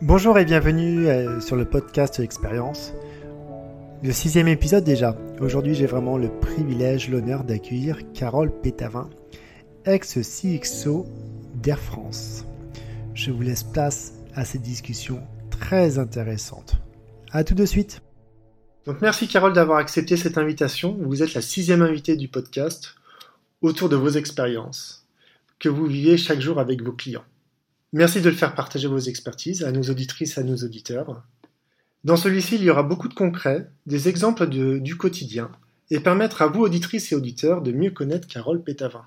Bonjour et bienvenue euh, sur le podcast Expérience. Le sixième épisode déjà. Aujourd'hui j'ai vraiment le privilège, l'honneur d'accueillir Carole Pétavin, ex-CXO d'Air France. Je vous laisse place à cette discussion très intéressante. A tout de suite. Donc merci Carole d'avoir accepté cette invitation. Vous êtes la sixième invitée du podcast autour de vos expériences que vous vivez chaque jour avec vos clients. Merci de le faire partager vos expertises à nos auditrices, à nos auditeurs. Dans celui-ci, il y aura beaucoup de concrets, des exemples du quotidien, et permettre à vous, auditrices et auditeurs, de mieux connaître Carole Pétavin.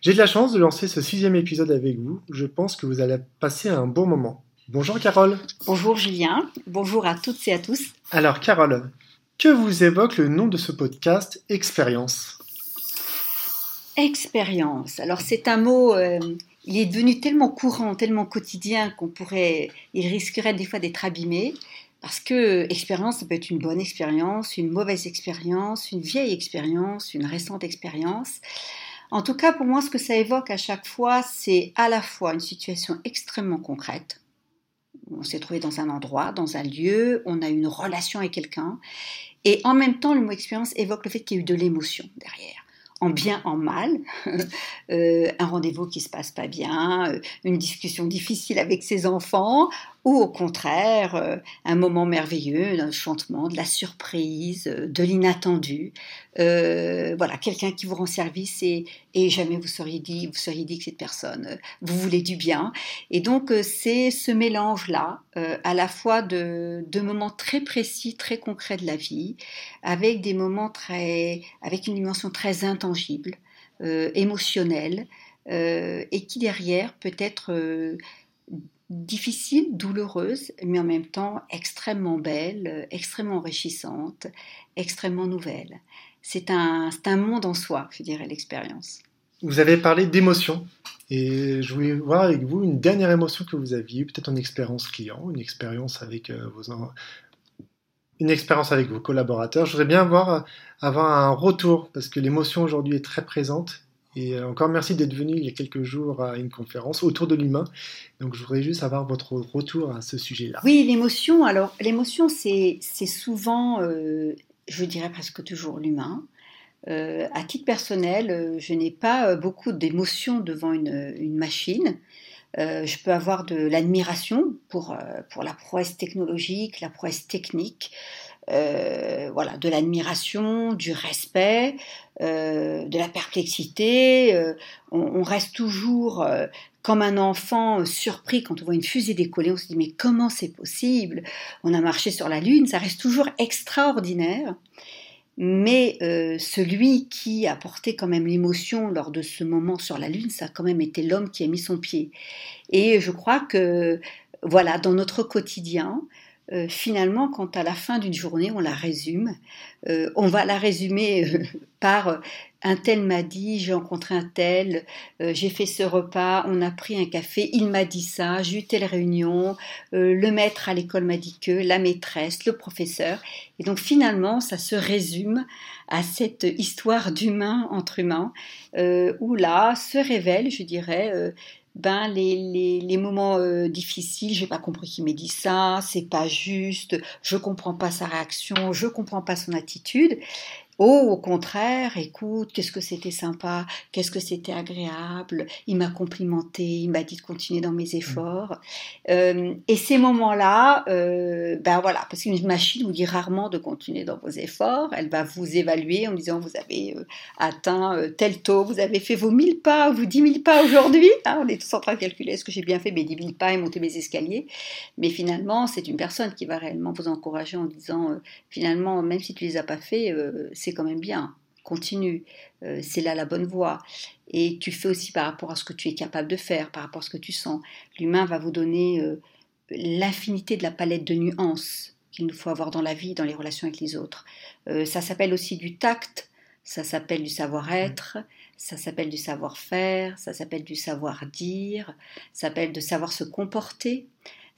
J'ai de la chance de lancer ce sixième épisode avec vous. Je pense que vous allez passer un bon moment. Bonjour Carole. Bonjour Julien. Bonjour à toutes et à tous. Alors Carole, que vous évoque le nom de ce podcast Expérience? Expérience. Alors c'est un mot euh, il est devenu tellement courant, tellement quotidien qu'on pourrait, il risquerait des fois d'être abîmé. Parce que expérience, ça peut être une bonne expérience, une mauvaise expérience, une vieille expérience, une récente expérience. En tout cas, pour moi, ce que ça évoque à chaque fois, c'est à la fois une situation extrêmement concrète. On s'est trouvé dans un endroit, dans un lieu, on a une relation avec quelqu'un, et en même temps, le mot expérience évoque le fait qu'il y a eu de l'émotion derrière en bien, en mal, euh, un rendez-vous qui se passe pas bien, euh, une discussion difficile avec ses enfants, ou au contraire euh, un moment merveilleux, un chantement, de la surprise, euh, de l'inattendu. Euh, voilà, quelqu'un qui vous rend service et, jamais vous seriez dit, vous seriez dit que cette personne vous voulez du bien. Et donc c'est ce mélange-là, à la fois de, moments très précis, très concrets de la vie, avec des moments très, avec une dimension très intangible, émotionnelle, et qui derrière peut être difficile, douloureuse, mais en même temps extrêmement belle, extrêmement enrichissante, extrêmement nouvelle. C'est un, un monde en soi, je dirais, l'expérience. Vous avez parlé d'émotion, et je voulais voir avec vous une dernière émotion que vous aviez, peut-être en expérience client, une expérience avec euh, vos une expérience avec vos collaborateurs. Je voudrais bien avoir, avoir un retour, parce que l'émotion aujourd'hui est très présente, et euh, encore merci d'être venu il y a quelques jours à une conférence autour de l'humain. Donc je voudrais juste avoir votre retour à ce sujet-là. Oui, l'émotion. Alors l'émotion, c'est souvent, euh, je dirais presque toujours l'humain. Euh, à titre personnel, je n'ai pas beaucoup d'émotions devant une, une machine. je peux avoir de l'admiration pour, pour la prouesse technologique, la prouesse technique. Euh, voilà, de l'admiration, du respect, euh, de la perplexité. Euh, on, reste toujours comme un enfant surpris quand on voit une fusée décoller. On se dit mais comment c'est possible? On a marché sur la Lune, ça reste toujours extraordinaire. Mais celui qui a porté quand même l'émotion lors de ce moment sur la Lune, ça a quand même été l'homme qui a mis son pied. Et je crois que, voilà, dans notre quotidien, euh, finalement, quand à la fin d'une journée, on la résume, euh, on va la résumer euh, par un tel m'a dit, j'ai rencontré un tel, j'ai fait ce repas, on a pris un café, il m'a dit ça, j'ai eu telle réunion, le maître à l'école m'a dit que, la maîtresse, le professeur. Et donc finalement, ça se résume à cette histoire d'humain entre humains, où là se révèle, je dirais, ben les, moments euh, difficiles, j'ai pas compris qu'il m'ait dit ça, c'est pas juste, je comprends pas sa réaction, je comprends pas son attitude. Oh, au contraire, écoute, qu'est-ce que c'était sympa, qu'est-ce que c'était agréable, il m'a complimenté, il m'a dit de continuer dans mes mmh. efforts. Euh, et ces moments-là, euh, ben voilà, parce qu'une machine vous dit rarement de continuer dans vos efforts, elle va vous évaluer en disant vous avez euh, atteint tel taux, vous avez fait vos 1000 pas, vous 10 000 pas aujourd'hui, hein, on est tous en train de calculer est-ce que j'ai bien fait mes 10 000 pas et monter mes escaliers, mais finalement c'est une personne qui va réellement vous encourager en disant finalement même si tu les as pas fait, c'est c'est quand même bien, continue, euh, c'est là la bonne voie. Et tu fais aussi par rapport à ce que tu es capable de faire, par rapport à ce que tu sens. L'humain va vous donner euh, de la palette de nuances qu'il nous faut avoir dans la vie, dans les relations avec les autres. Euh, ça s'appelle aussi du tact, ça s'appelle du savoir-être, ça s'appelle du savoir-faire, ça s'appelle du savoir-dire, ça s'appelle de savoir se comporter,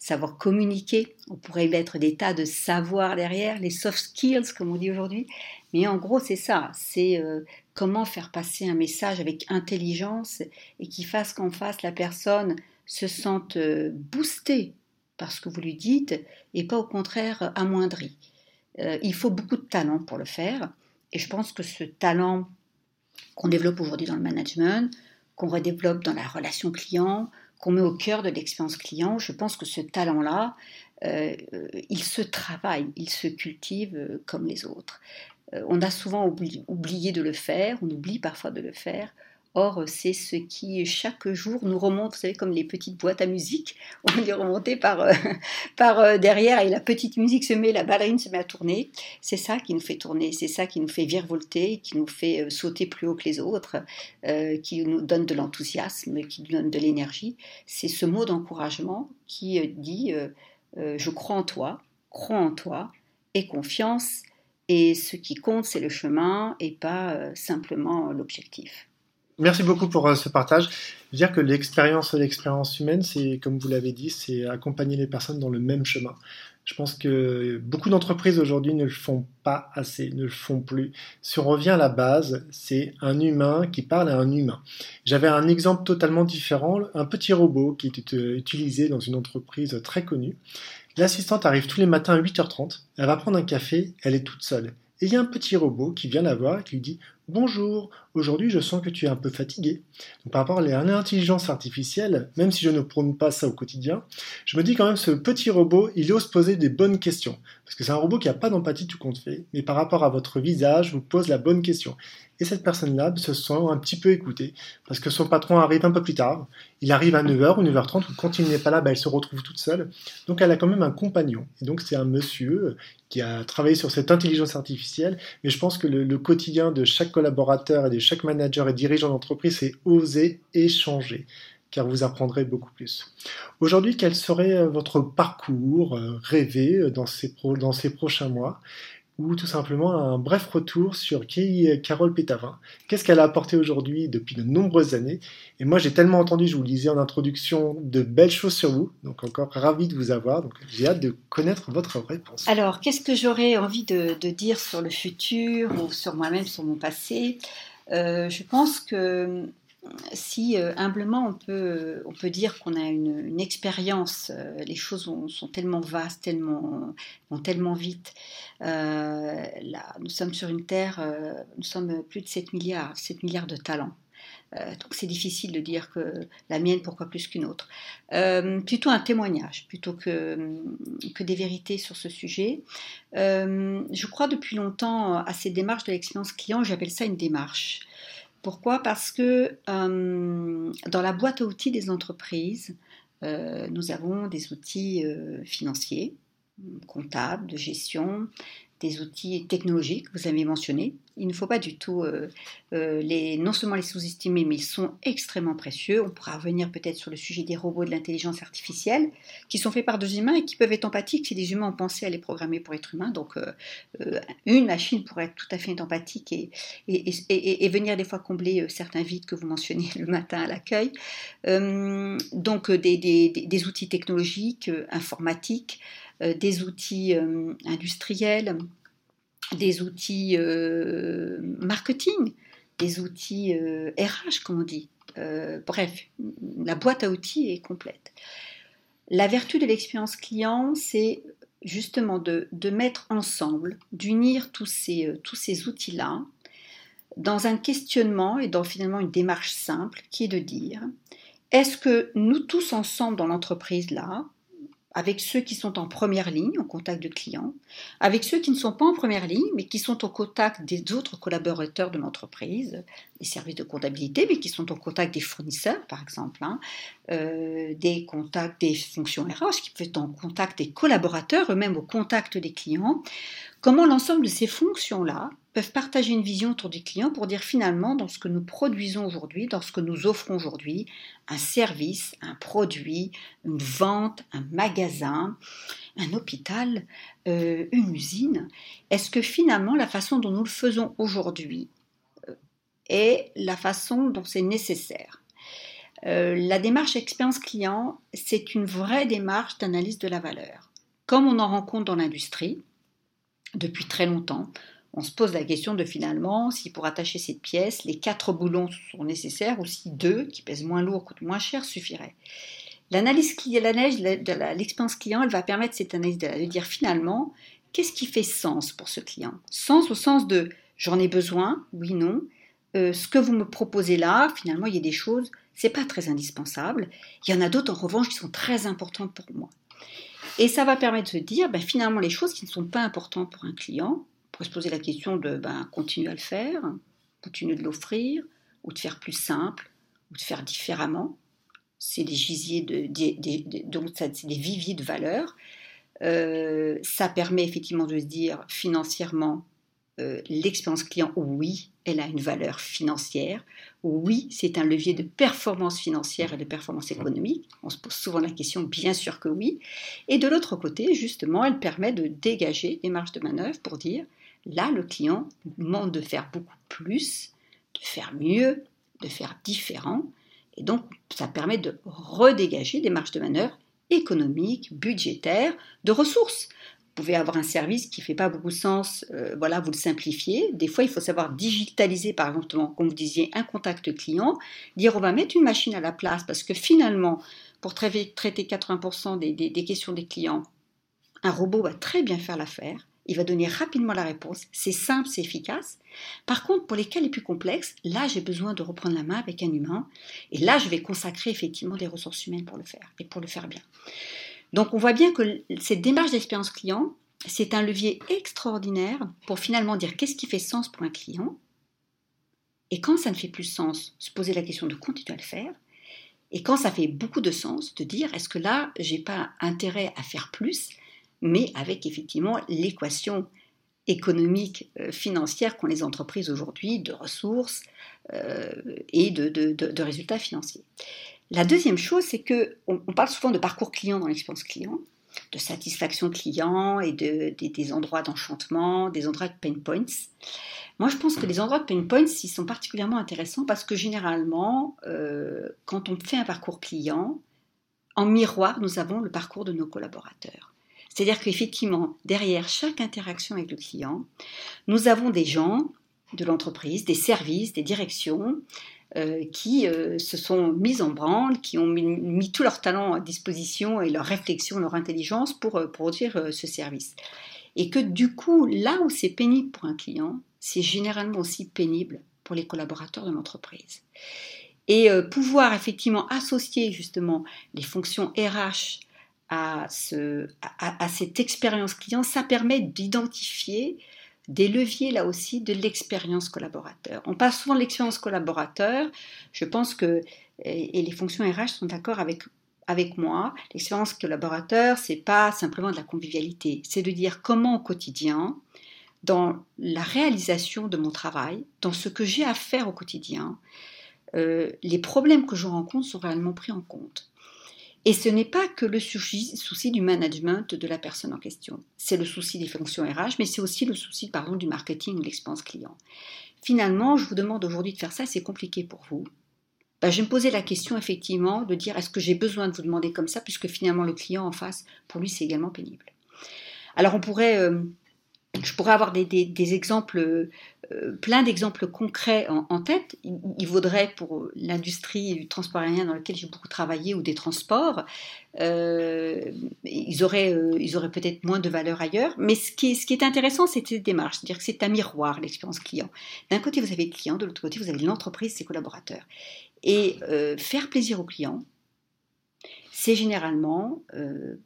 savoir communiquer. On pourrait mettre des tas de savoirs derrière, les soft skills comme on dit aujourd'hui. Mais en gros, c'est ça. C'est euh, comment faire passer un message avec intelligence et qui fasse qu'en face la personne se sente euh, boostée parce que vous lui dites et pas au contraire amoindri. Euh, il faut beaucoup de talent pour le faire et je pense que ce talent qu'on développe aujourd'hui dans le management, qu'on redéveloppe dans la relation client, qu'on met au cœur de l'expérience client, je pense que ce talent-là, il se travaille, il se cultive comme les autres. Euh, on a souvent oublié de le faire, on oublie parfois de le faire. Or, c'est ce qui, chaque jour, nous remonte, vous savez, comme les petites boîtes à musique, on les remonter par, euh, par euh, derrière et la petite musique se met, la ballerine se met à tourner. C'est ça qui nous fait tourner, c'est ça qui nous fait virevolter, qui nous fait sauter plus haut que les autres, qui nous donne de l'enthousiasme, qui nous donne de l'énergie. C'est ce mot d'encouragement qui dit Je crois en toi, crois en toi, et confiance, et ce qui compte, c'est le chemin et pas euh, simplement l'objectif. Merci beaucoup pour euh, ce partage. Je veux dire que l'expérience, l'expérience humaine, c'est, comme vous l'avez dit, c'est accompagner les personnes dans le même chemin. Je pense que beaucoup d'entreprises aujourd'hui ne le font pas assez, ne le font plus. Si on revient à la base, c'est un humain qui parle à un humain. J'avais un exemple totalement différent, un petit robot qui était euh, utilisé dans une entreprise très connue. L'assistante arrive tous les matins à 8h30, elle va prendre un café, elle est toute seule. Et il y a un petit robot qui vient la voir et qui lui dit Bonjour, aujourd'hui je sens que tu es un peu fatigué. par rapport à l'intelligence artificielle, même si je ne prône pas ça au quotidien, je me dis quand même ce petit robot, il ose poser des bonnes questions. Parce que c'est un robot qui n'a pas d'empathie tout compte fait, mais par rapport à votre visage, vous pose la bonne question. Et cette personne-là se sent un petit peu écoutée, parce que son patron arrive un peu plus tard, il arrive à 9h ou 9h30, ou quand il n'est pas là, bah, elle se retrouve toute seule. Donc elle a quand même un compagnon. Et donc c'est un monsieur qui a travaillé sur cette intelligence artificielle, mais je pense que le, le quotidien de chaque collaborateur et de chaque manager et dirigeant d'entreprise, c'est oser échanger car vous apprendrez beaucoup plus. Aujourd'hui, quel serait euh, votre parcours euh, rêvé euh, dans ces, prochains mois? Ou tout simplement un bref retour sur qui est Carole Pétavin. Qu'est-ce qu'elle a apporté aujourd'hui depuis de nombreuses années? Et moi, j'ai tellement entendu, je vous le disais en introduction, de belles choses sur vous. Donc, encore ravi de vous avoir. Donc, j'ai hâte de connaître votre réponse. Alors, qu'est-ce que j'aurais envie de, dire sur le futur ou sur moi-même, sur mon passé? Je pense que si euh, humblement on peut, on peut dire qu'on a une, expérience, euh, les choses sont tellement vastes, tellement, vont tellement vite. Euh, là, nous sommes sur une Terre, nous sommes plus de 7 milliards, 7 milliards de talents. Donc c'est difficile de dire que la mienne, pourquoi plus qu'une autre. plutôt un témoignage, plutôt que, que des vérités sur ce sujet. je crois depuis longtemps à ces démarches de l'expérience client, j'appelle ça une démarche. Pourquoi? Parce que euh, dans la boîte à outils des entreprises, euh, nous avons des outils euh, financiers, comptables, de gestion, des outils technologiques, vous avez mentionné. Il ne faut pas du tout euh, euh, les, non seulement les sous-estimer, mais ils sont extrêmement précieux. On pourra revenir peut-être sur le sujet des robots de l'intelligence artificielle, qui sont faits par deux humains et qui peuvent être empathiques si les humains ont pensé à les programmer pour être humains. Donc, euh, une machine pourrait être tout à fait empathique et, et, venir des fois combler certains vides que vous mentionnez le matin à l'accueil. donc, des, des, outils technologiques, informatiques, des outils euh, industriels, des outils euh, marketing, des outils RH, comme on dit. bref, la boîte à outils est complète. La vertu de l'expérience client, c'est justement de, mettre ensemble, d'unir tous ces, tous ces outils-là dans un questionnement et dans finalement une démarche simple qui est de dire, est-ce que nous tous ensemble dans l'entreprise là, avec ceux qui sont en première ligne, en contact de clients, avec ceux qui ne sont pas en première ligne, mais qui sont au contact des autres collaborateurs de l'entreprise, des services de comptabilité, mais qui sont au contact des fournisseurs, par exemple, hein, euh, des contacts des fonctions RH, qui peuvent être en contact des collaborateurs, eux-mêmes au contact des clients. Comment l'ensemble de ces fonctions-là peuvent partager une vision autour du client pour dire finalement dans ce que nous produisons aujourd'hui, dans ce que nous offrons aujourd'hui, un service, un produit, une vente, un magasin, un hôpital, euh, une usine, est-ce que finalement la façon dont nous le faisons aujourd'hui euh, est la façon dont c'est nécessaire? Euh, La démarche expérience client, c'est une vraie démarche d'analyse de la valeur. Comme on en rencontre dans l'industrie depuis très longtemps, on se pose la question de finalement si pour attacher cette pièce, les quatre boulons sont nécessaires ou si deux, qui pèsent moins lourd, coûtent moins cher, suffiraient. L'analyse de l'expérience client, elle va permettre cette analyse de, dire finalement, qu'est-ce qui fait sens pour ce client? Sens au sens de j'en ai besoin, oui, non. Euh, ce que vous me proposez là, finalement, il y a des choses, c'est pas très indispensable. Il y en a d'autres, en revanche, qui sont très importantes pour moi. Et ça va permettre de se dire, ben, finalement, les choses qui ne sont pas importantes pour un client, pour se poser la question de ben, continuer à le faire, continuer de l'offrir, ou de faire plus simple, ou de faire différemment. C'est des gisiers de, donc c'est des viviers de valeur. Euh, ça permet effectivement de se dire financièrement, euh, l'expérience client, oui, elle a une valeur financière. Oui, c'est un levier de performance financière et de performance économique. On se pose souvent la question, bien sûr que oui. Et de l'autre côté, justement, elle permet de dégager des marges de manœuvre pour dire, là, le client demande de faire beaucoup plus, de faire mieux, de faire différent. Et donc, ça permet de redégager des marges de manœuvre économiques, budgétaires, de ressources. Vous pouvez avoir un service qui ne fait pas beaucoup de sens, euh, voilà, vous le simplifiez. Des fois, il faut savoir digitaliser, par exemple, comme vous disiez, un contact client, dire on va mettre une machine à la place parce que finalement, pour traiter 80% des questions des clients, un robot va très bien faire l'affaire il va donner rapidement la réponse. C'est simple, c'est efficace. Par contre, pour les cas les plus complexes, là, j'ai besoin de reprendre la main avec un humain. Et là, je vais consacrer effectivement des ressources humaines pour le faire et pour le faire bien. Donc, on voit bien que cette démarche d'expérience client, c'est un levier extraordinaire pour finalement dire qu'est-ce qui fait sens pour un client. Et quand ça ne fait plus sens, se poser la question de continuer à le faire. Et quand ça fait beaucoup de sens, de dire est-ce que là, j'ai pas intérêt à faire plus? Mais avec effectivement l'équation économique, euh, financière qu'ont les entreprises aujourd'hui de ressources euh, et de, résultats financiers. La deuxième chose, c'est que on, parle souvent de parcours client dans l'expérience client, de satisfaction client et de, des endroits d'enchantement, des endroits de pain points. Moi, je pense que les endroits de pain points, ils sont particulièrement intéressants parce que généralement, euh, quand on fait un parcours client, en miroir, nous avons le parcours de nos collaborateurs. C'est-à-dire qu'effectivement, derrière chaque interaction avec le client, nous avons des gens de l'entreprise, des services, des directions euh, qui euh, se sont mis en branle, qui ont mis, tout leur talent à disposition et leur réflexion, leur intelligence pour euh, produire ce service. Et que du coup, là où c'est pénible pour un client, c'est généralement aussi pénible pour les collaborateurs de l'entreprise. Et pouvoir effectivement associer justement les fonctions RH à, ce, à, cette expérience client, ça permet d'identifier des leviers là aussi de l'expérience collaborateur. On passe souvent de l'expérience collaborateur, je pense que, et, les fonctions RH sont d'accord avec, avec moi, l'expérience collaborateur, c'est pas simplement de la convivialité, c'est de dire comment au quotidien, dans la réalisation de mon travail, dans ce que j'ai à faire au quotidien, euh, les problèmes que je rencontre sont réellement pris en compte. Et ce n'est pas que le souci, du management de la personne en question. C'est le souci des fonctions RH, mais c'est aussi le souci pardon, du marketing ou l'expérience client. Finalement, je vous demande aujourd'hui de faire ça, c'est compliqué pour vous. Ben, je vais me poser la question effectivement de dire est-ce que j'ai besoin de vous demander comme ça, puisque finalement le client en face, pour lui, c'est également pénible. Alors on pourrait euh, je pourrais avoir des, exemples, euh, plein d'exemples concrets en, tête. Il, vaudrait pour l'industrie du transport aérien dans laquelle j'ai beaucoup travaillé ou des transports, euh, ils auraient, euh, auraient peut-être moins de valeur ailleurs. Mais ce qui est, intéressant, c'est cette démarche, c'est-à-dire que c'est un miroir l'expérience client. D'un côté, vous avez le client, de l'autre côté, vous avez l'entreprise, ses collaborateurs. Et faire plaisir aux clients, c'est généralement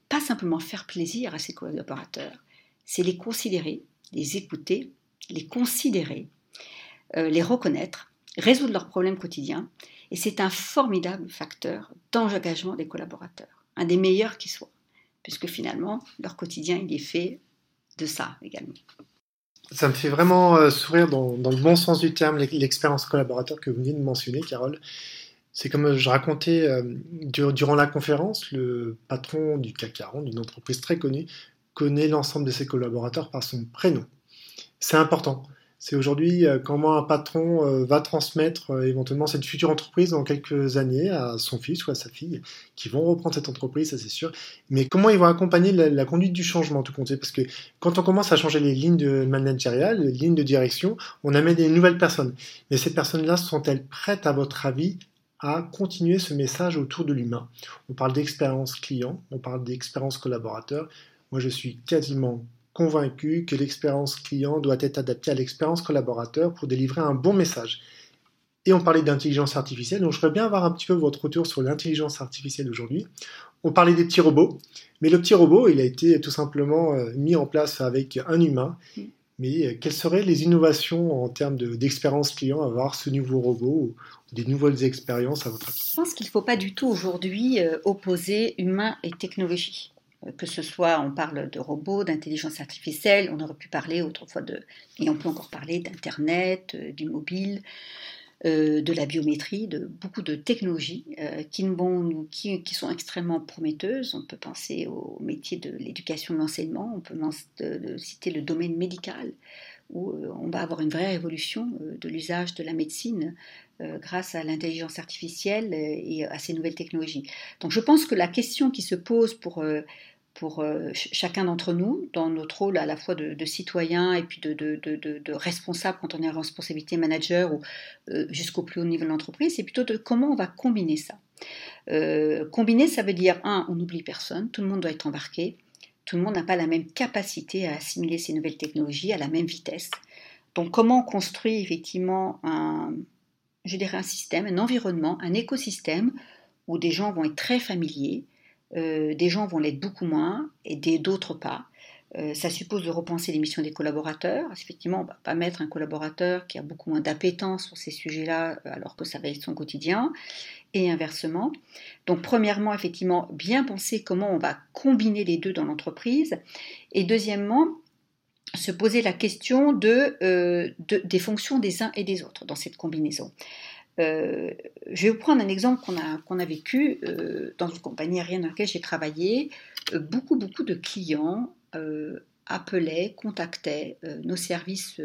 pas simplement faire plaisir à ses collaborateurs c'est les considérer, les écouter, les considérer, euh, les reconnaître, résoudre leurs problèmes quotidiens. Et c'est un formidable facteur d'engagement des collaborateurs, un des meilleurs qui soit, puisque finalement, leur quotidien, il est fait de ça également. Ça me fait vraiment euh, sourire dans, le bon sens du terme, l'expérience collaborateur que vous venez de mentionner, Carole. C'est comme je racontais euh, durant la conférence, le patron du CAC 40, d'une entreprise très connue, connaît l'ensemble de ses collaborateurs par son prénom. C'est important. C'est aujourd'hui euh, comment un patron euh, va transmettre euh, éventuellement cette future entreprise dans quelques années à son fils ou à sa fille, qui vont reprendre cette entreprise, ça c'est sûr. Mais comment ils vont accompagner la, conduite du changement, tout compte Parce que quand on commence à changer les lignes de managériales, les lignes de direction, on amène des nouvelles personnes. Mais ces personnes-là sont-elles prêtes, à votre avis, à continuer ce message autour de l'humain? On parle d'expérience client, on parle d'expérience collaborateur. Moi, je suis quasiment convaincu que l'expérience client doit être adaptée à l'expérience collaborateur pour délivrer un bon message. Et on parlait d'intelligence artificielle, donc je voudrais bien avoir un petit peu votre retour sur l'intelligence artificielle aujourd'hui. On parlait des petits robots, mais le petit robot, il a été tout simplement euh, mis en place avec un humain. Mais euh, quelles seraient les innovations en termes d'expérience client à avoir ce nouveau robot ou des nouvelles expériences à votre avis? Je pense qu'il ne faut pas du tout aujourd'hui euh, opposer humain et technologie que ce soit, on parle de robots, d'intelligence artificielle, on aurait pu parler autrefois de, et on peut encore parler d'Internet, du mobile, euh, de la biométrie, de beaucoup de technologies euh, qui, qui, sont extrêmement prometteuses. On peut penser au métier de l'éducation de l'enseignement, on peut citer le domaine médical, où euh, on va avoir une vraie révolution de l'usage de la médecine grâce à l'intelligence artificielle et à ces nouvelles technologies. Donc je pense que la question qui se pose pour pour euh, chacun d'entre nous, dans notre rôle à la fois de, citoyen et puis de, responsable quand on est en responsabilité manager ou euh, jusqu'au plus haut niveau de l'entreprise, c'est plutôt de comment on va combiner ça. Euh, combiner, ça veut dire, un, on n'oublie personne, tout le monde doit être embarqué, tout le monde n'a pas la même capacité à assimiler ces nouvelles technologies à la même vitesse. Donc comment on construit effectivement un, je dirais un système, un environnement, un écosystème où des gens vont être très familiers, euh, des gens vont l'être beaucoup moins et d'autres pas. Euh, ça suppose de repenser les missions des collaborateurs. Effectivement, on ne va pas mettre un collaborateur qui a beaucoup moins d'appétence sur ces sujets-là alors que ça va être son quotidien, et inversement. Donc, premièrement, effectivement, bien penser comment on va combiner les deux dans l'entreprise, et deuxièmement, se poser la question euh, des fonctions des uns et des autres dans cette combinaison. Euh, je vais vous prendre un exemple qu'on a, a vécu euh, dans une compagnie aérienne dans laquelle j'ai travaillé. Euh, beaucoup, beaucoup de clients appelaient, contactaient nos services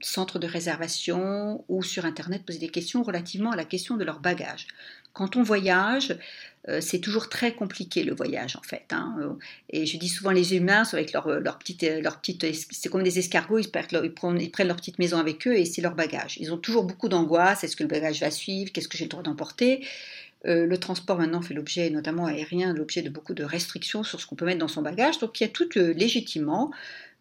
centres de réservation ou sur Internet, posaient des questions relativement à la question de leur bagage. Quand on voyage, euh, c'est toujours très compliqué le voyage en fait. Hein. Et je dis souvent les humains avec leur, leur petite, leur petite c'est comme des escargots, ils, prennent, ils, prennent, leur petite maison avec eux et c'est leur bagage. Ils ont toujours beaucoup d'angoisse. Est-ce que le bagage va suivre Qu'est-ce que j'ai le droit d'emporter euh, le transport maintenant fait l'objet, notamment aérien, l'objet de beaucoup de restrictions sur ce qu'on peut mettre dans son bagage. Donc il y a tout euh, légitimement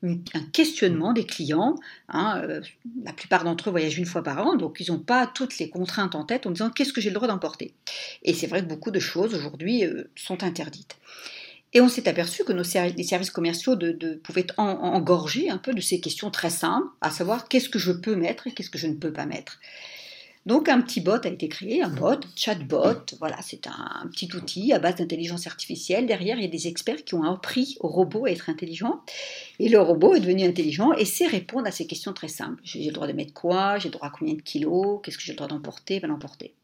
un questionnement des clients. Hein, euh, la plupart d'entre eux voyagent une fois par an, donc ils n'ont pas toutes les contraintes en tête en disant qu'est-ce que j'ai le droit d'emporter? Et c'est vrai que beaucoup de choses aujourd'hui sont interdites. Et on s'est aperçu que nos les services commerciaux de, pouvaient engorger un peu de ces questions très simples, à savoir qu'est-ce que je peux mettre et qu'est-ce que je ne peux pas mettre? Donc un petit bot a été créé, un bot, chatbot, voilà, c'est un, petit outil à base d'intelligence artificielle. Derrière, il y a des experts qui ont appris au robot à être intelligent. Et le robot est devenu intelligent et sait répondre à ces questions très simples. J'ai le droit de mettre quoi? J'ai le droit à combien de kilos? Qu'est-ce que j'ai le droit d'emporter? Va l'emporter.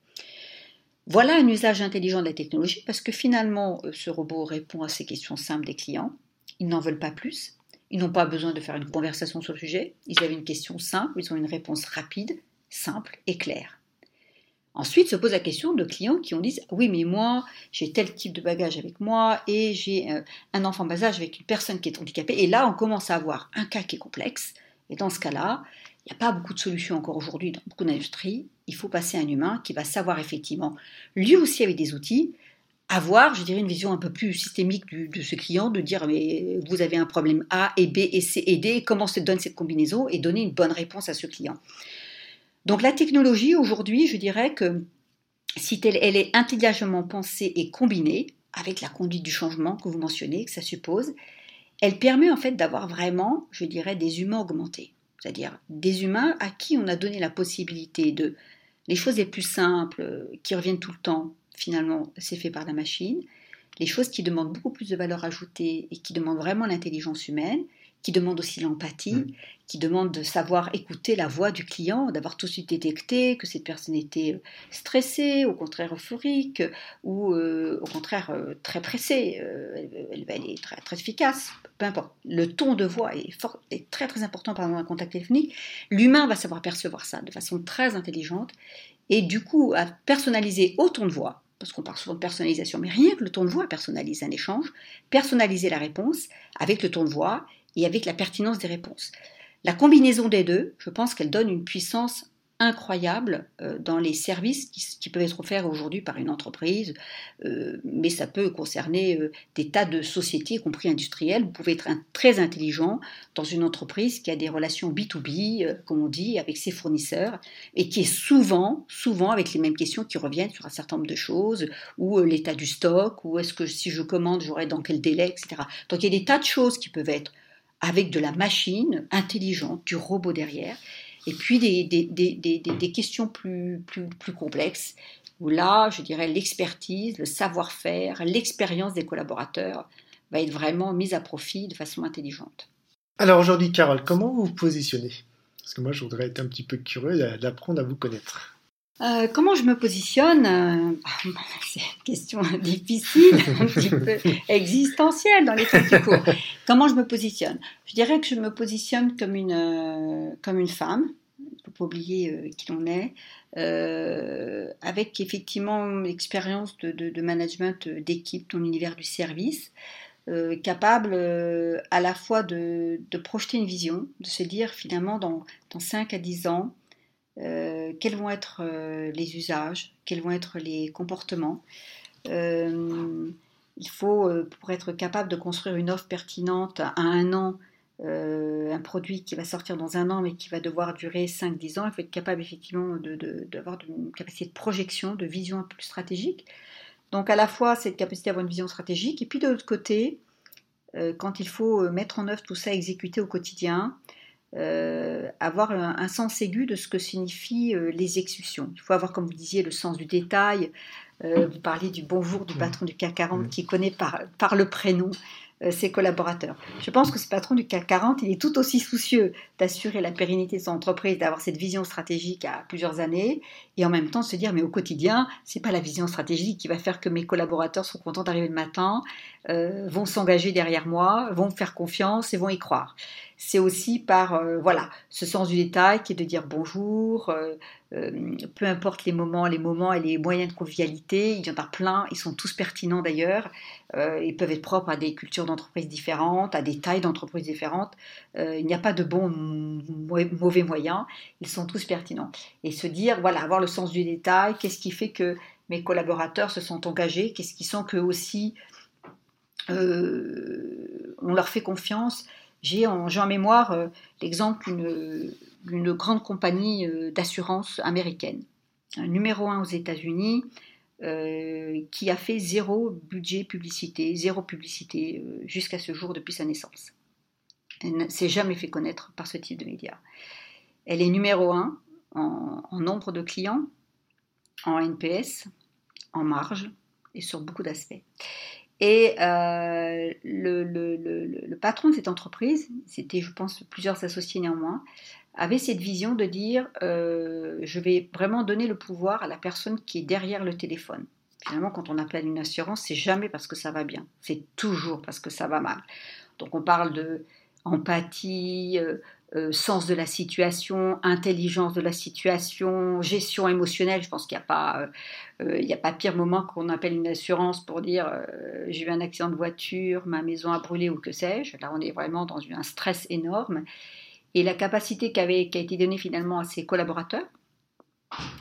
Voilà un usage intelligent de la technologie parce que finalement, euh, ce robot répond à ces questions simples des clients. Ils n'en veulent pas plus. Ils n'ont pas besoin de faire une conversation sur le sujet. Ils avaient une question simple, ils ont une réponse rapide, simple et clair. Ensuite se pose la question de clients qui ont dit oui mais moi j'ai tel type de bagage avec moi et j'ai euh, un enfant bas âge avec une personne qui est handicapée et là on commence à avoir un cas qui est complexe et dans ce cas-là il n'y a pas beaucoup de solutions encore aujourd'hui dans beaucoup d'industries il faut passer à un humain qui va savoir effectivement lui aussi avec des outils avoir, je dirais, une vision un peu plus systémique de ce client, de dire mais vous avez un problème A et B et C et D, comment se donne cette combinaison? et donner une bonne réponse à ce client. Donc la technologie aujourd'hui, je dirais que si elle, est intelligemment pensée et combinée avec la conduite du changement que vous mentionnez, que ça suppose, elle permet en fait d'avoir vraiment, je dirais, des humains augmentés. C'est-à-dire des humains à qui on a donné la possibilité de les choses les plus simples qui reviennent tout le temps, finalement, c'est fait par la machine. Les choses qui demandent beaucoup plus de valeur ajoutée et qui demandent vraiment l'intelligence humaine, qui demande aussi l'empathie, mm. qui demande de savoir écouter la voix du client, d'avoir tout de suite détecté que cette personne était euh, stressée, au contraire euphorique, ou euh, au contraire euh, très pressée, elle, est très, très efficace, peu importe. Le ton de voix est, fort, est très très important pendant un contact téléphonique. L'humain va savoir percevoir ça de façon très intelligente, et du coup, à personnaliser au ton de voix, parce qu'on parle souvent de personnalisation, mais rien que le ton de voix personnalise un échange, personnaliser la réponse avec le ton de voix et avec la pertinence des réponses. La combinaison des deux, je pense qu'elle donne une puissance incroyable euh, dans les services qui, peuvent être offerts aujourd'hui par une entreprise, euh, mais ça peut concerner euh, des tas de sociétés, y compris industrielles. Vous pouvez être très intelligent dans une entreprise qui a des relations B2B, comme on dit, avec ses fournisseurs, et qui est souvent, souvent avec les mêmes questions qui reviennent sur un certain nombre de choses, ou l'état du stock, ou est-ce que si je commande, j'aurai dans quel délai, etc. Donc il y a des tas de choses qui peuvent être avec de la machine intelligente, du robot derrière, et puis des, des, questions plus, plus, plus complexes, où là, je dirais, l'expertise, le savoir-faire, l'expérience des collaborateurs va être vraiment mise à profit de façon intelligente. Alors aujourd'hui, Carole, comment vous vous positionnez? Parce que moi, je voudrais être un petit peu curieux d'apprendre à vous connaître. Euh, comment je me positionne euh, C'est une question difficile, un petit peu existentielle dans les trucs du cours. Comment je me positionne? Je dirais que je me positionne comme une, euh, comme une femme, il ne faut pas oublier qui l'on est, avec effectivement l'expérience de, de, management d'équipe dans l'univers du service. capable à la fois de, de, projeter une vision, de se dire finalement dans, dans 5 à 10 ans, euh, quels vont être euh, les usages, quels vont être les comportements? Euh, il faut, pour être capable de construire une offre pertinente à un an, un produit qui va sortir dans un an mais qui va devoir durer 5-10 ans, il faut être capable effectivement d'avoir une capacité de projection, de vision un peu plus stratégique. Donc à la fois cette capacité d'avoir une vision stratégique, et puis de l'autre côté, quand il faut mettre en œuvre tout ça, exécuter au quotidien, euh, avoir un, sens aigu de ce que signifient euh, les exécutions. Il faut avoir, comme vous disiez, le sens du détail. Euh, vous parliez du bonjour du patron du CAC 40 qui connaît par, par le prénom ses collaborateurs. Je pense que ce patron du CAC 40, il est tout aussi soucieux d'assurer la pérennité de son entreprise, d'avoir cette vision stratégique à plusieurs années, et en même temps se dire, mais au quotidien, c'est pas la vision stratégique qui va faire que mes collaborateurs sont contents d'arriver le matin, euh, vont s'engager derrière moi, vont me faire confiance et vont y croire. C'est aussi par euh, voilà ce sens du détail qui est de dire bonjour, peu importe les moments, les moments et les moyens de convivialité, il y en a plein, ils sont tous pertinents d'ailleurs, ils peuvent être propres à des cultures d'entreprises différentes, à des tailles d'entreprises différentes. Euh, il n'y a pas de bon mauvais moyens, ils sont tous pertinents. Et se dire, voilà, avoir le sens du détail, qu'est-ce qui fait que mes collaborateurs se sont engagés, qu'est-ce qui sent qu'eux aussi, euh, on leur fait confiance. J'ai en, mémoire euh, l'exemple d'une grande compagnie d'assurance américaine, numéro un aux États-Unis, euh, qui a fait zéro budget publicité, zéro publicité euh, jusqu'à ce jour depuis sa naissance. Elle ne s'est jamais fait connaître par ce type de médias. Elle est numéro un en, nombre de clients, en NPS, en marge et sur beaucoup d'aspects. Et euh, le, patron de cette entreprise, c'était je pense plusieurs associés néanmoins, avait cette vision de dire euh, je vais vraiment donner le pouvoir à la personne qui est derrière le téléphone. Finalement, quand on appelle une assurance, c'est jamais parce que ça va bien, c'est toujours parce que ça va mal. Donc on parle de empathie, euh, euh, sens de la situation, intelligence de la situation, gestion émotionnelle. Je pense qu'il n'y a, pas, il a pas pire moment qu'on appelle une assurance pour dire j'ai eu un accident de voiture, ma maison a brûlé ou que sais-je. Là, on est vraiment dans un stress énorme et la capacité qui, avait, qui a été donnée finalement à ses collaborateurs,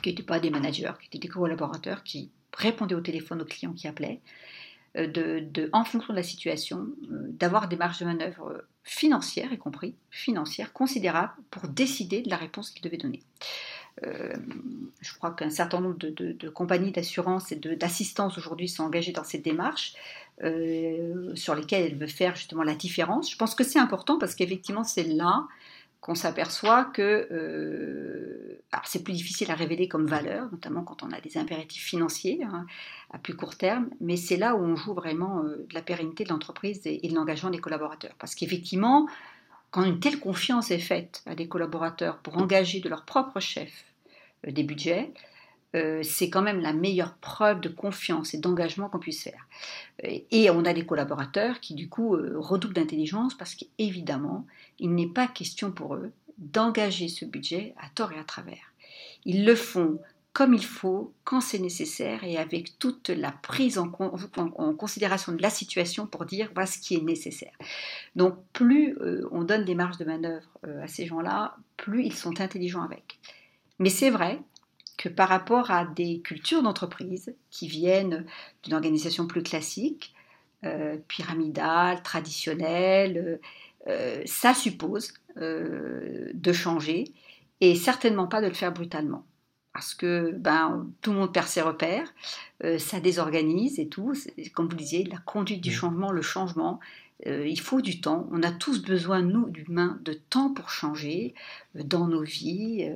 qui n'étaient pas des managers, qui étaient des collaborateurs qui répondaient au téléphone aux clients qui appelaient, euh, de, en fonction de la situation, euh, d'avoir des marges de manœuvre financières, y compris financières, considérables pour décider de la réponse qu'ils devaient donner. Euh, je crois qu'un certain nombre de, compagnies d'assurance et d'assistance aujourd'hui sont engagées dans cette démarche sur lesquelles elles veulent faire justement la différence. Je pense que c'est important parce qu'effectivement c'est là qu'on s'aperçoit que euh, c'est plus difficile à révéler comme valeur, notamment quand on a des impératifs financiers hein, à plus court terme, mais c'est là où on joue vraiment euh, de la pérennité de l'entreprise et, de l'engagement des collaborateurs. Parce qu'effectivement, quand une telle confiance est faite à des collaborateurs pour engager de leur propre chef euh, des budgets, c'est quand même la meilleure preuve de confiance et d'engagement qu'on puisse faire. Et on a des collaborateurs qui du coup redoublent d'intelligence parce qu'évidemment, il n'est pas question pour eux d'engager ce budget à tort et à travers. Ils le font comme il faut, quand c'est nécessaire et avec toute la prise en, considération de la situation pour dire voilà ce qui est nécessaire. Donc plus euh, on donne des marges de manœuvre euh, à ces gens-là, plus ils sont intelligents avec. Mais c'est vrai que par rapport à des cultures d'entreprise qui viennent d'une organisation plus classique, euh, pyramidale, traditionnelle, euh, ça suppose de changer et certainement pas de le faire brutalement parce que ben, tout le monde perd ses repères, euh, ça désorganise et tout. Comme vous disiez, la conduite du changement, le changement, euh, il faut du temps. On a tous besoin, nous, d'humains, de temps pour changer euh, dans nos vies.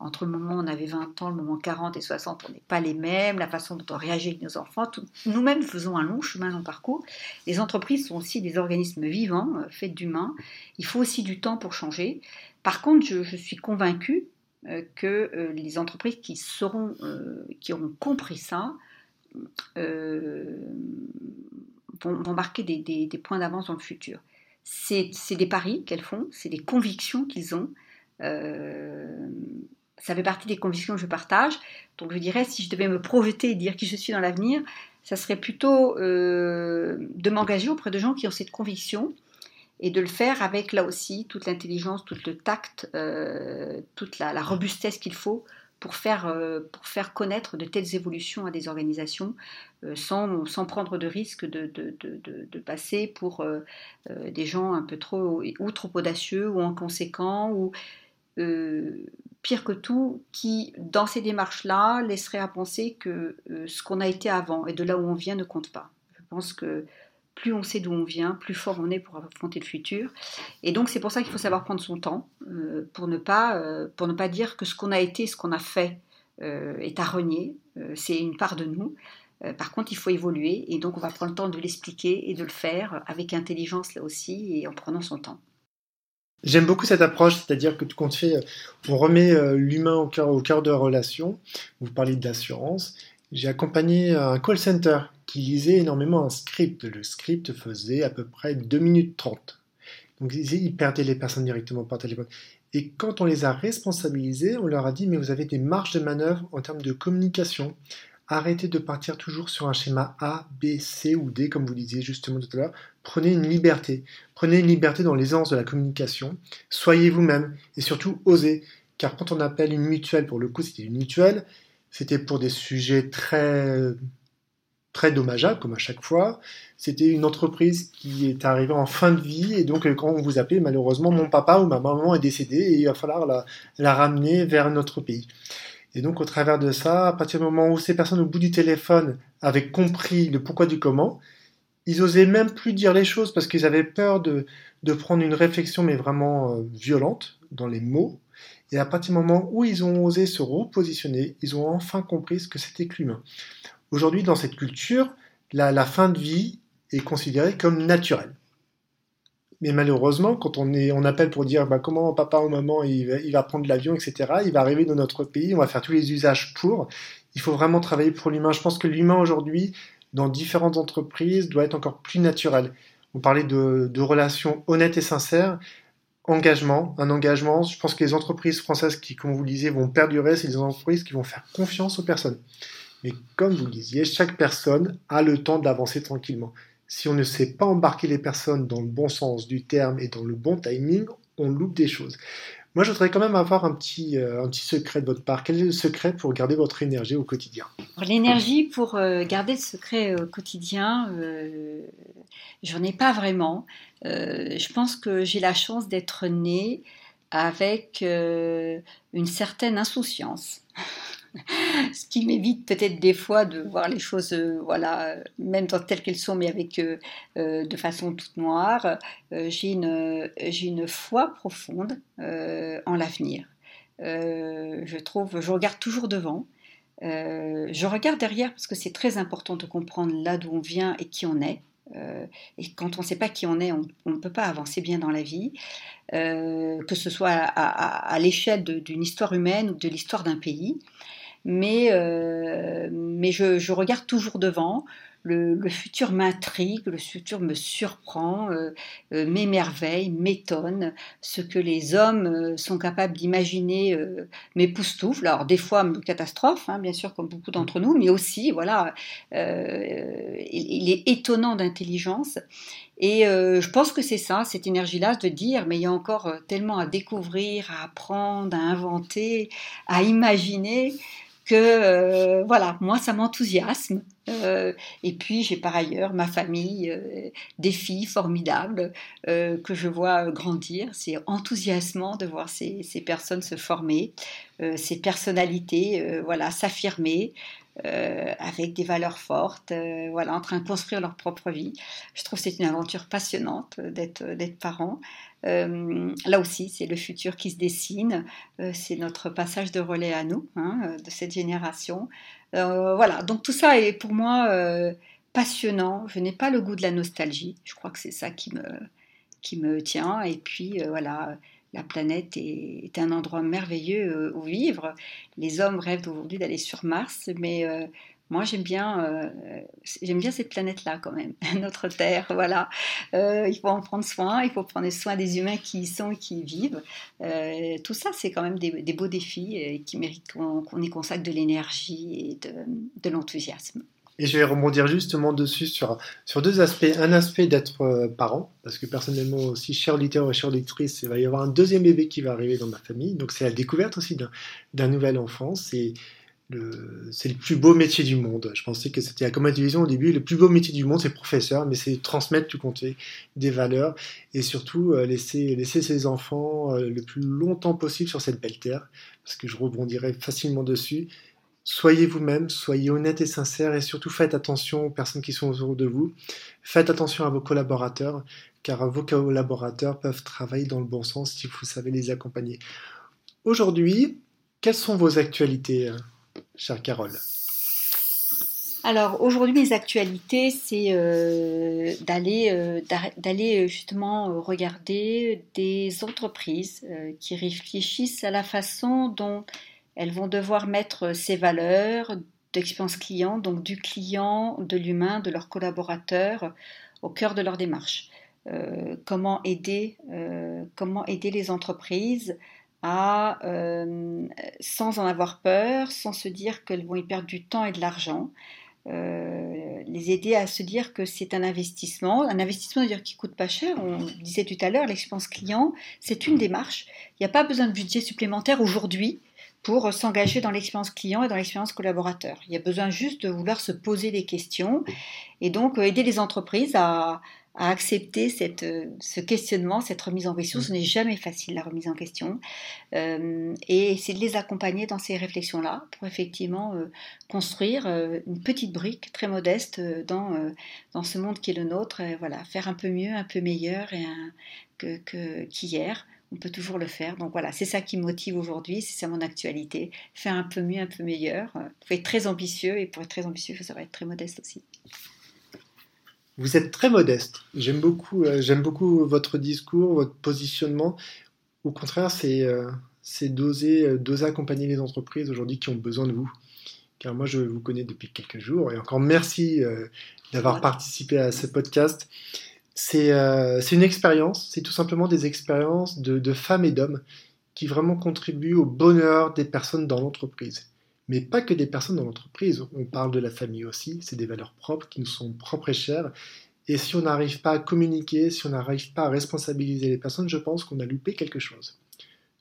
entre le moment où on avait 20 ans, le moment 40 et 60, on n'est pas les mêmes. La façon dont on réagit avec nos enfants, nous-mêmes faisons un long chemin, long parcours. Les entreprises sont aussi des organismes vivants, faits d'humains. Il faut aussi du temps pour changer. Par contre, je, suis convaincue euh, que euh, les entreprises qui, euh, qui auront compris ça vont, marquer des, points d'avance dans le futur. C'est des paris qu'elles font, c'est des convictions qu'ils ont. ça fait partie des convictions que je partage. Donc je dirais, si je devais me projeter et dire qui je suis dans l'avenir, ça serait plutôt de m'engager auprès de gens qui ont cette conviction et de le faire avec là aussi toute l'intelligence, tout le tact, euh, toute la, robustesse qu'il faut pour faire, euh, pour faire connaître de telles évolutions à des organisations euh, sans, sans, prendre de risque de, de, de, de passer pour des gens un peu trop ou trop audacieux ou inconséquents ou pire que tout, qui dans ces démarches-là laisserait à penser que ce qu'on a été avant et de là où on vient ne compte pas. Je pense que plus on sait d'où on vient, plus fort on est pour affronter le futur. Et donc c'est pour ça qu'il faut savoir prendre son temps euh, pour, ne pas, euh, pour ne pas dire que ce qu'on a été, ce qu'on a fait euh, est à renier. c'est une part de nous. par contre, il faut évoluer et donc on va prendre le temps de l'expliquer et de le faire avec intelligence là aussi et en prenant son temps. J'aime beaucoup cette approche, c'est-à-dire que qu'on fait, on remet l'humain au cœur, au cœur de la relation. Vous parlez de l'assurance. J'ai accompagné un call center qui lisait énormément un script. Le script faisait à peu près 2 minutes 30. Donc ils perdaient les personnes directement par téléphone. Et quand on les a responsabilisés, on leur a dit mais vous avez des marges de manœuvre en termes de communication. Arrêtez de partir toujours sur un schéma A, B, C ou D, comme vous disiez justement tout à l'heure. Prenez une liberté. Prenez une liberté dans l'aisance de la communication. Soyez vous-même et surtout osez. Car quand on appelle une mutuelle, pour le coup c'était une mutuelle, c'était pour des sujets très très dommageable, comme à chaque fois. C'était une entreprise qui est arrivée en fin de vie, et donc quand on vous appelait, malheureusement, mon papa ou ma maman est décédé, et il va falloir la, ramener vers notre pays. Et donc au travers de ça, à partir du moment où ces personnes au bout du téléphone avaient compris le pourquoi du comment, ils osaient même plus dire les choses parce qu'ils avaient peur de, de, prendre une réflexion mais vraiment euh, violente dans les mots. Et à partir du moment où ils ont osé se repositionner, ils ont enfin compris ce que c'était que l'humain. Aujourd'hui, dans cette culture, la, fin de vie est considérée comme naturelle. Mais malheureusement, quand on, est, on appelle pour dire bah, comment papa ou maman il va, prendre l'avion, etc., il va arriver dans notre pays, on va faire tous les usages pour. Il faut vraiment travailler pour l'humain. Je pense que l'humain aujourd'hui, dans différentes entreprises, doit être encore plus naturel. On parlait de relations honnêtes et sincères. Engagement, un engagement. Je pense que les entreprises françaises qui, comme vous le disiez, vont perdurer, c'est les entreprises qui vont faire confiance aux personnes. Mais comme vous le disiez, chaque personne a le temps d'avancer tranquillement. Si on ne sait pas embarquer les personnes dans le bon sens du terme et dans le bon timing, on loupe des choses. Moi, je voudrais quand même avoir un petit, euh, un petit secret de votre part. Quel est le secret pour garder votre énergie au quotidien? L'énergie pour euh, garder le secret au quotidien, euh, j'en ai pas vraiment. Je pense que j'ai la chance d'être née avec une certaine insouciance. ce qui m'évite peut-être des fois de voir les choses, euh, voilà, même telles qu'elles sont, mais avec euh, euh, de façon toute noire. j'ai une, une foi profonde en l'avenir. je trouve, je regarde toujours devant. je regarde derrière parce que c'est très important de comprendre là d'où on vient et qui on est. et quand on ne sait pas qui on est, on ne peut pas avancer bien dans la vie, que ce soit à, l'échelle d'une histoire humaine ou de l'histoire d'un pays mais, euh, mais je, regarde toujours devant. Le, futur m'intrigue, le futur me surprend, euh, euh, m'émerveille, m'étonne. Ce que les hommes euh, sont capables d'imaginer m'époustoufle. Alors des fois me catastrophe, hein, bien sûr, comme beaucoup d'entre nous, mais aussi, voilà, il, est étonnant d'intelligence. Et je pense que c'est ça, cette énergie-là, de dire, mais il y a encore tellement à découvrir, à apprendre, à inventer, à imaginer que euh, voilà, moi ça m'enthousiasme. Euh, et puis j'ai par ailleurs ma famille, euh, des filles formidables que je vois grandir. C'est enthousiasmant de voir ces, ces personnes se former, ces personnalités voilà s'affirmer. avec des valeurs fortes, voilà, en train de construire leur propre vie. Je trouve c'est une aventure passionnante d'être d'être parent. Euh, là aussi, c'est le futur qui se dessine, euh, c'est notre passage de relais à nous, hein, euh, de cette génération. voilà, donc tout ça est pour moi passionnant. Je n'ai pas le goût de la nostalgie. Je crois que c'est ça qui me, qui me tient. Et puis voilà, la planète est, est un endroit merveilleux où vivre. Les hommes rêvent aujourd'hui d'aller sur Mars, mais moi, j'aime bien, euh, j'aime bien cette planète-là quand même, notre Terre. Voilà, euh, il faut en prendre soin. Il faut prendre soin des humains qui y sont et qui y vivent. Euh, tout ça, c'est quand même des, beaux défis qui méritent qu'on y consacre de l'énergie et de, l'enthousiasme. Et je vais rebondir justement dessus sur, deux aspects. Un aspect d'être parent, parce que personnellement aussi, cher auditeur et chère lectrice, il va y avoir un deuxième bébé qui va arriver dans ma famille. Donc c'est la découverte aussi d'un nouvel enfant. C'est c'est le plus beau métier du monde. Je pensais que c'était comme la télévision au début, le plus beau métier du monde, c'est professeur, mais c'est transmettre, tu comptais, des valeurs et surtout euh, laisser, laisser ses enfants euh, le plus longtemps possible sur cette belle terre, parce que je rebondirai facilement dessus. Soyez vous-même, soyez honnête et sincère et surtout faites attention aux personnes qui sont autour de vous. Faites attention à vos collaborateurs, car vos collaborateurs peuvent travailler dans le bon sens si vous savez les accompagner. Aujourd'hui, quelles sont vos actualités? Chère Carole alors aujourd'hui mes actualités c'est euh, d'aller euh, d'aller euh, justement regarder des entreprises qui réfléchissent à la façon dont elles vont devoir mettre ces valeurs d'expérience client, donc du client, de l'humain, de leurs collaborateurs au cœur de leur démarche. comment aider comment aider les entreprises à, euh, sans en avoir peur, sans se dire qu'elles vont y perdre du temps et de l'argent. Euh, les aider à se dire que c'est un investissement, un investissement dire qui coûte pas cher. On disait tout à l'heure, l'expérience client, c'est une démarche. Il n'y a pas besoin de budget supplémentaire aujourd'hui pour s'engager dans l'expérience client et dans l'expérience collaborateur. Il y a besoin juste de vouloir se poser des questions et donc euh, aider les entreprises à, à accepter cette, euh, ce questionnement, cette remise en question. Ce mm. n'est jamais facile la remise en question. Euh, et c'est de les accompagner dans ces réflexions-là pour effectivement euh, construire une petite brique très modeste dans, dans ce monde qui est le nôtre. Et voilà, faire un peu mieux, un peu meilleur et que, qu'hier. On peut toujours le faire. Donc voilà, c'est ça qui me motive aujourd'hui, c'est ça mon actualité. Faire un peu mieux, un peu meilleur. Il faut être très ambitieux et pour être très ambitieux, ça va être très modeste aussi. Vous êtes très modeste. J'aime beaucoup, euh, j'aime beaucoup votre discours, votre positionnement. Au contraire, c'est euh, d'oser, euh, d'oser accompagner les entreprises aujourd'hui qui ont besoin de vous. Car moi, je vous connais depuis quelques jours et encore merci d'avoir participé à ce podcast. C'est une expérience, c'est tout simplement des expériences de, de femmes et d'hommes qui vraiment contribuent au bonheur des personnes dans l'entreprise mais pas que des personnes dans l'entreprise. On parle de la famille aussi, c'est des valeurs propres qui nous sont propres et chères. Et si on n'arrive pas à communiquer, si on n'arrive pas à responsabiliser les personnes, je pense qu'on a loupé quelque chose.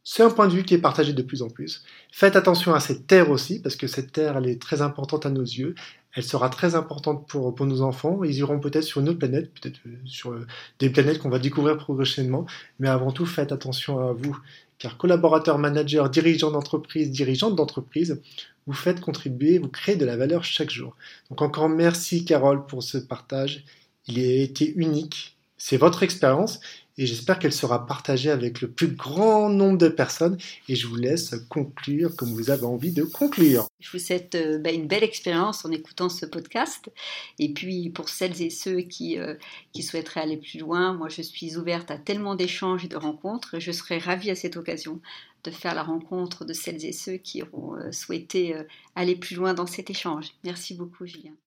C'est un point de vue qui est partagé de plus en plus. Faites attention à cette terre aussi, parce que cette terre, elle est très importante à nos yeux. Elle sera très importante pour, pour nos enfants. Ils iront peut-être sur une autre planète, peut-être euh, sur euh, des planètes qu'on va découvrir prochainement. Mais avant tout, faites attention à vous. Car collaborateurs, managers, dirigeants d'entreprise, dirigeantes d'entreprise, vous faites contribuer, vous créez de la valeur chaque jour. Donc encore merci Carole pour ce partage. Il a été unique. C'est votre expérience et j'espère qu'elle sera partagée avec le plus grand nombre de personnes. Et je vous laisse conclure comme vous avez envie de conclure. Je vous souhaite euh, bah, une belle expérience en écoutant ce podcast. Et puis pour celles et ceux qui, euh, qui souhaiteraient aller plus loin, moi je suis ouverte à tellement d'échanges et de rencontres. Je serai ravie à cette occasion de faire la rencontre de celles et ceux qui auront euh, souhaité euh, aller plus loin dans cet échange. Merci beaucoup, Julien.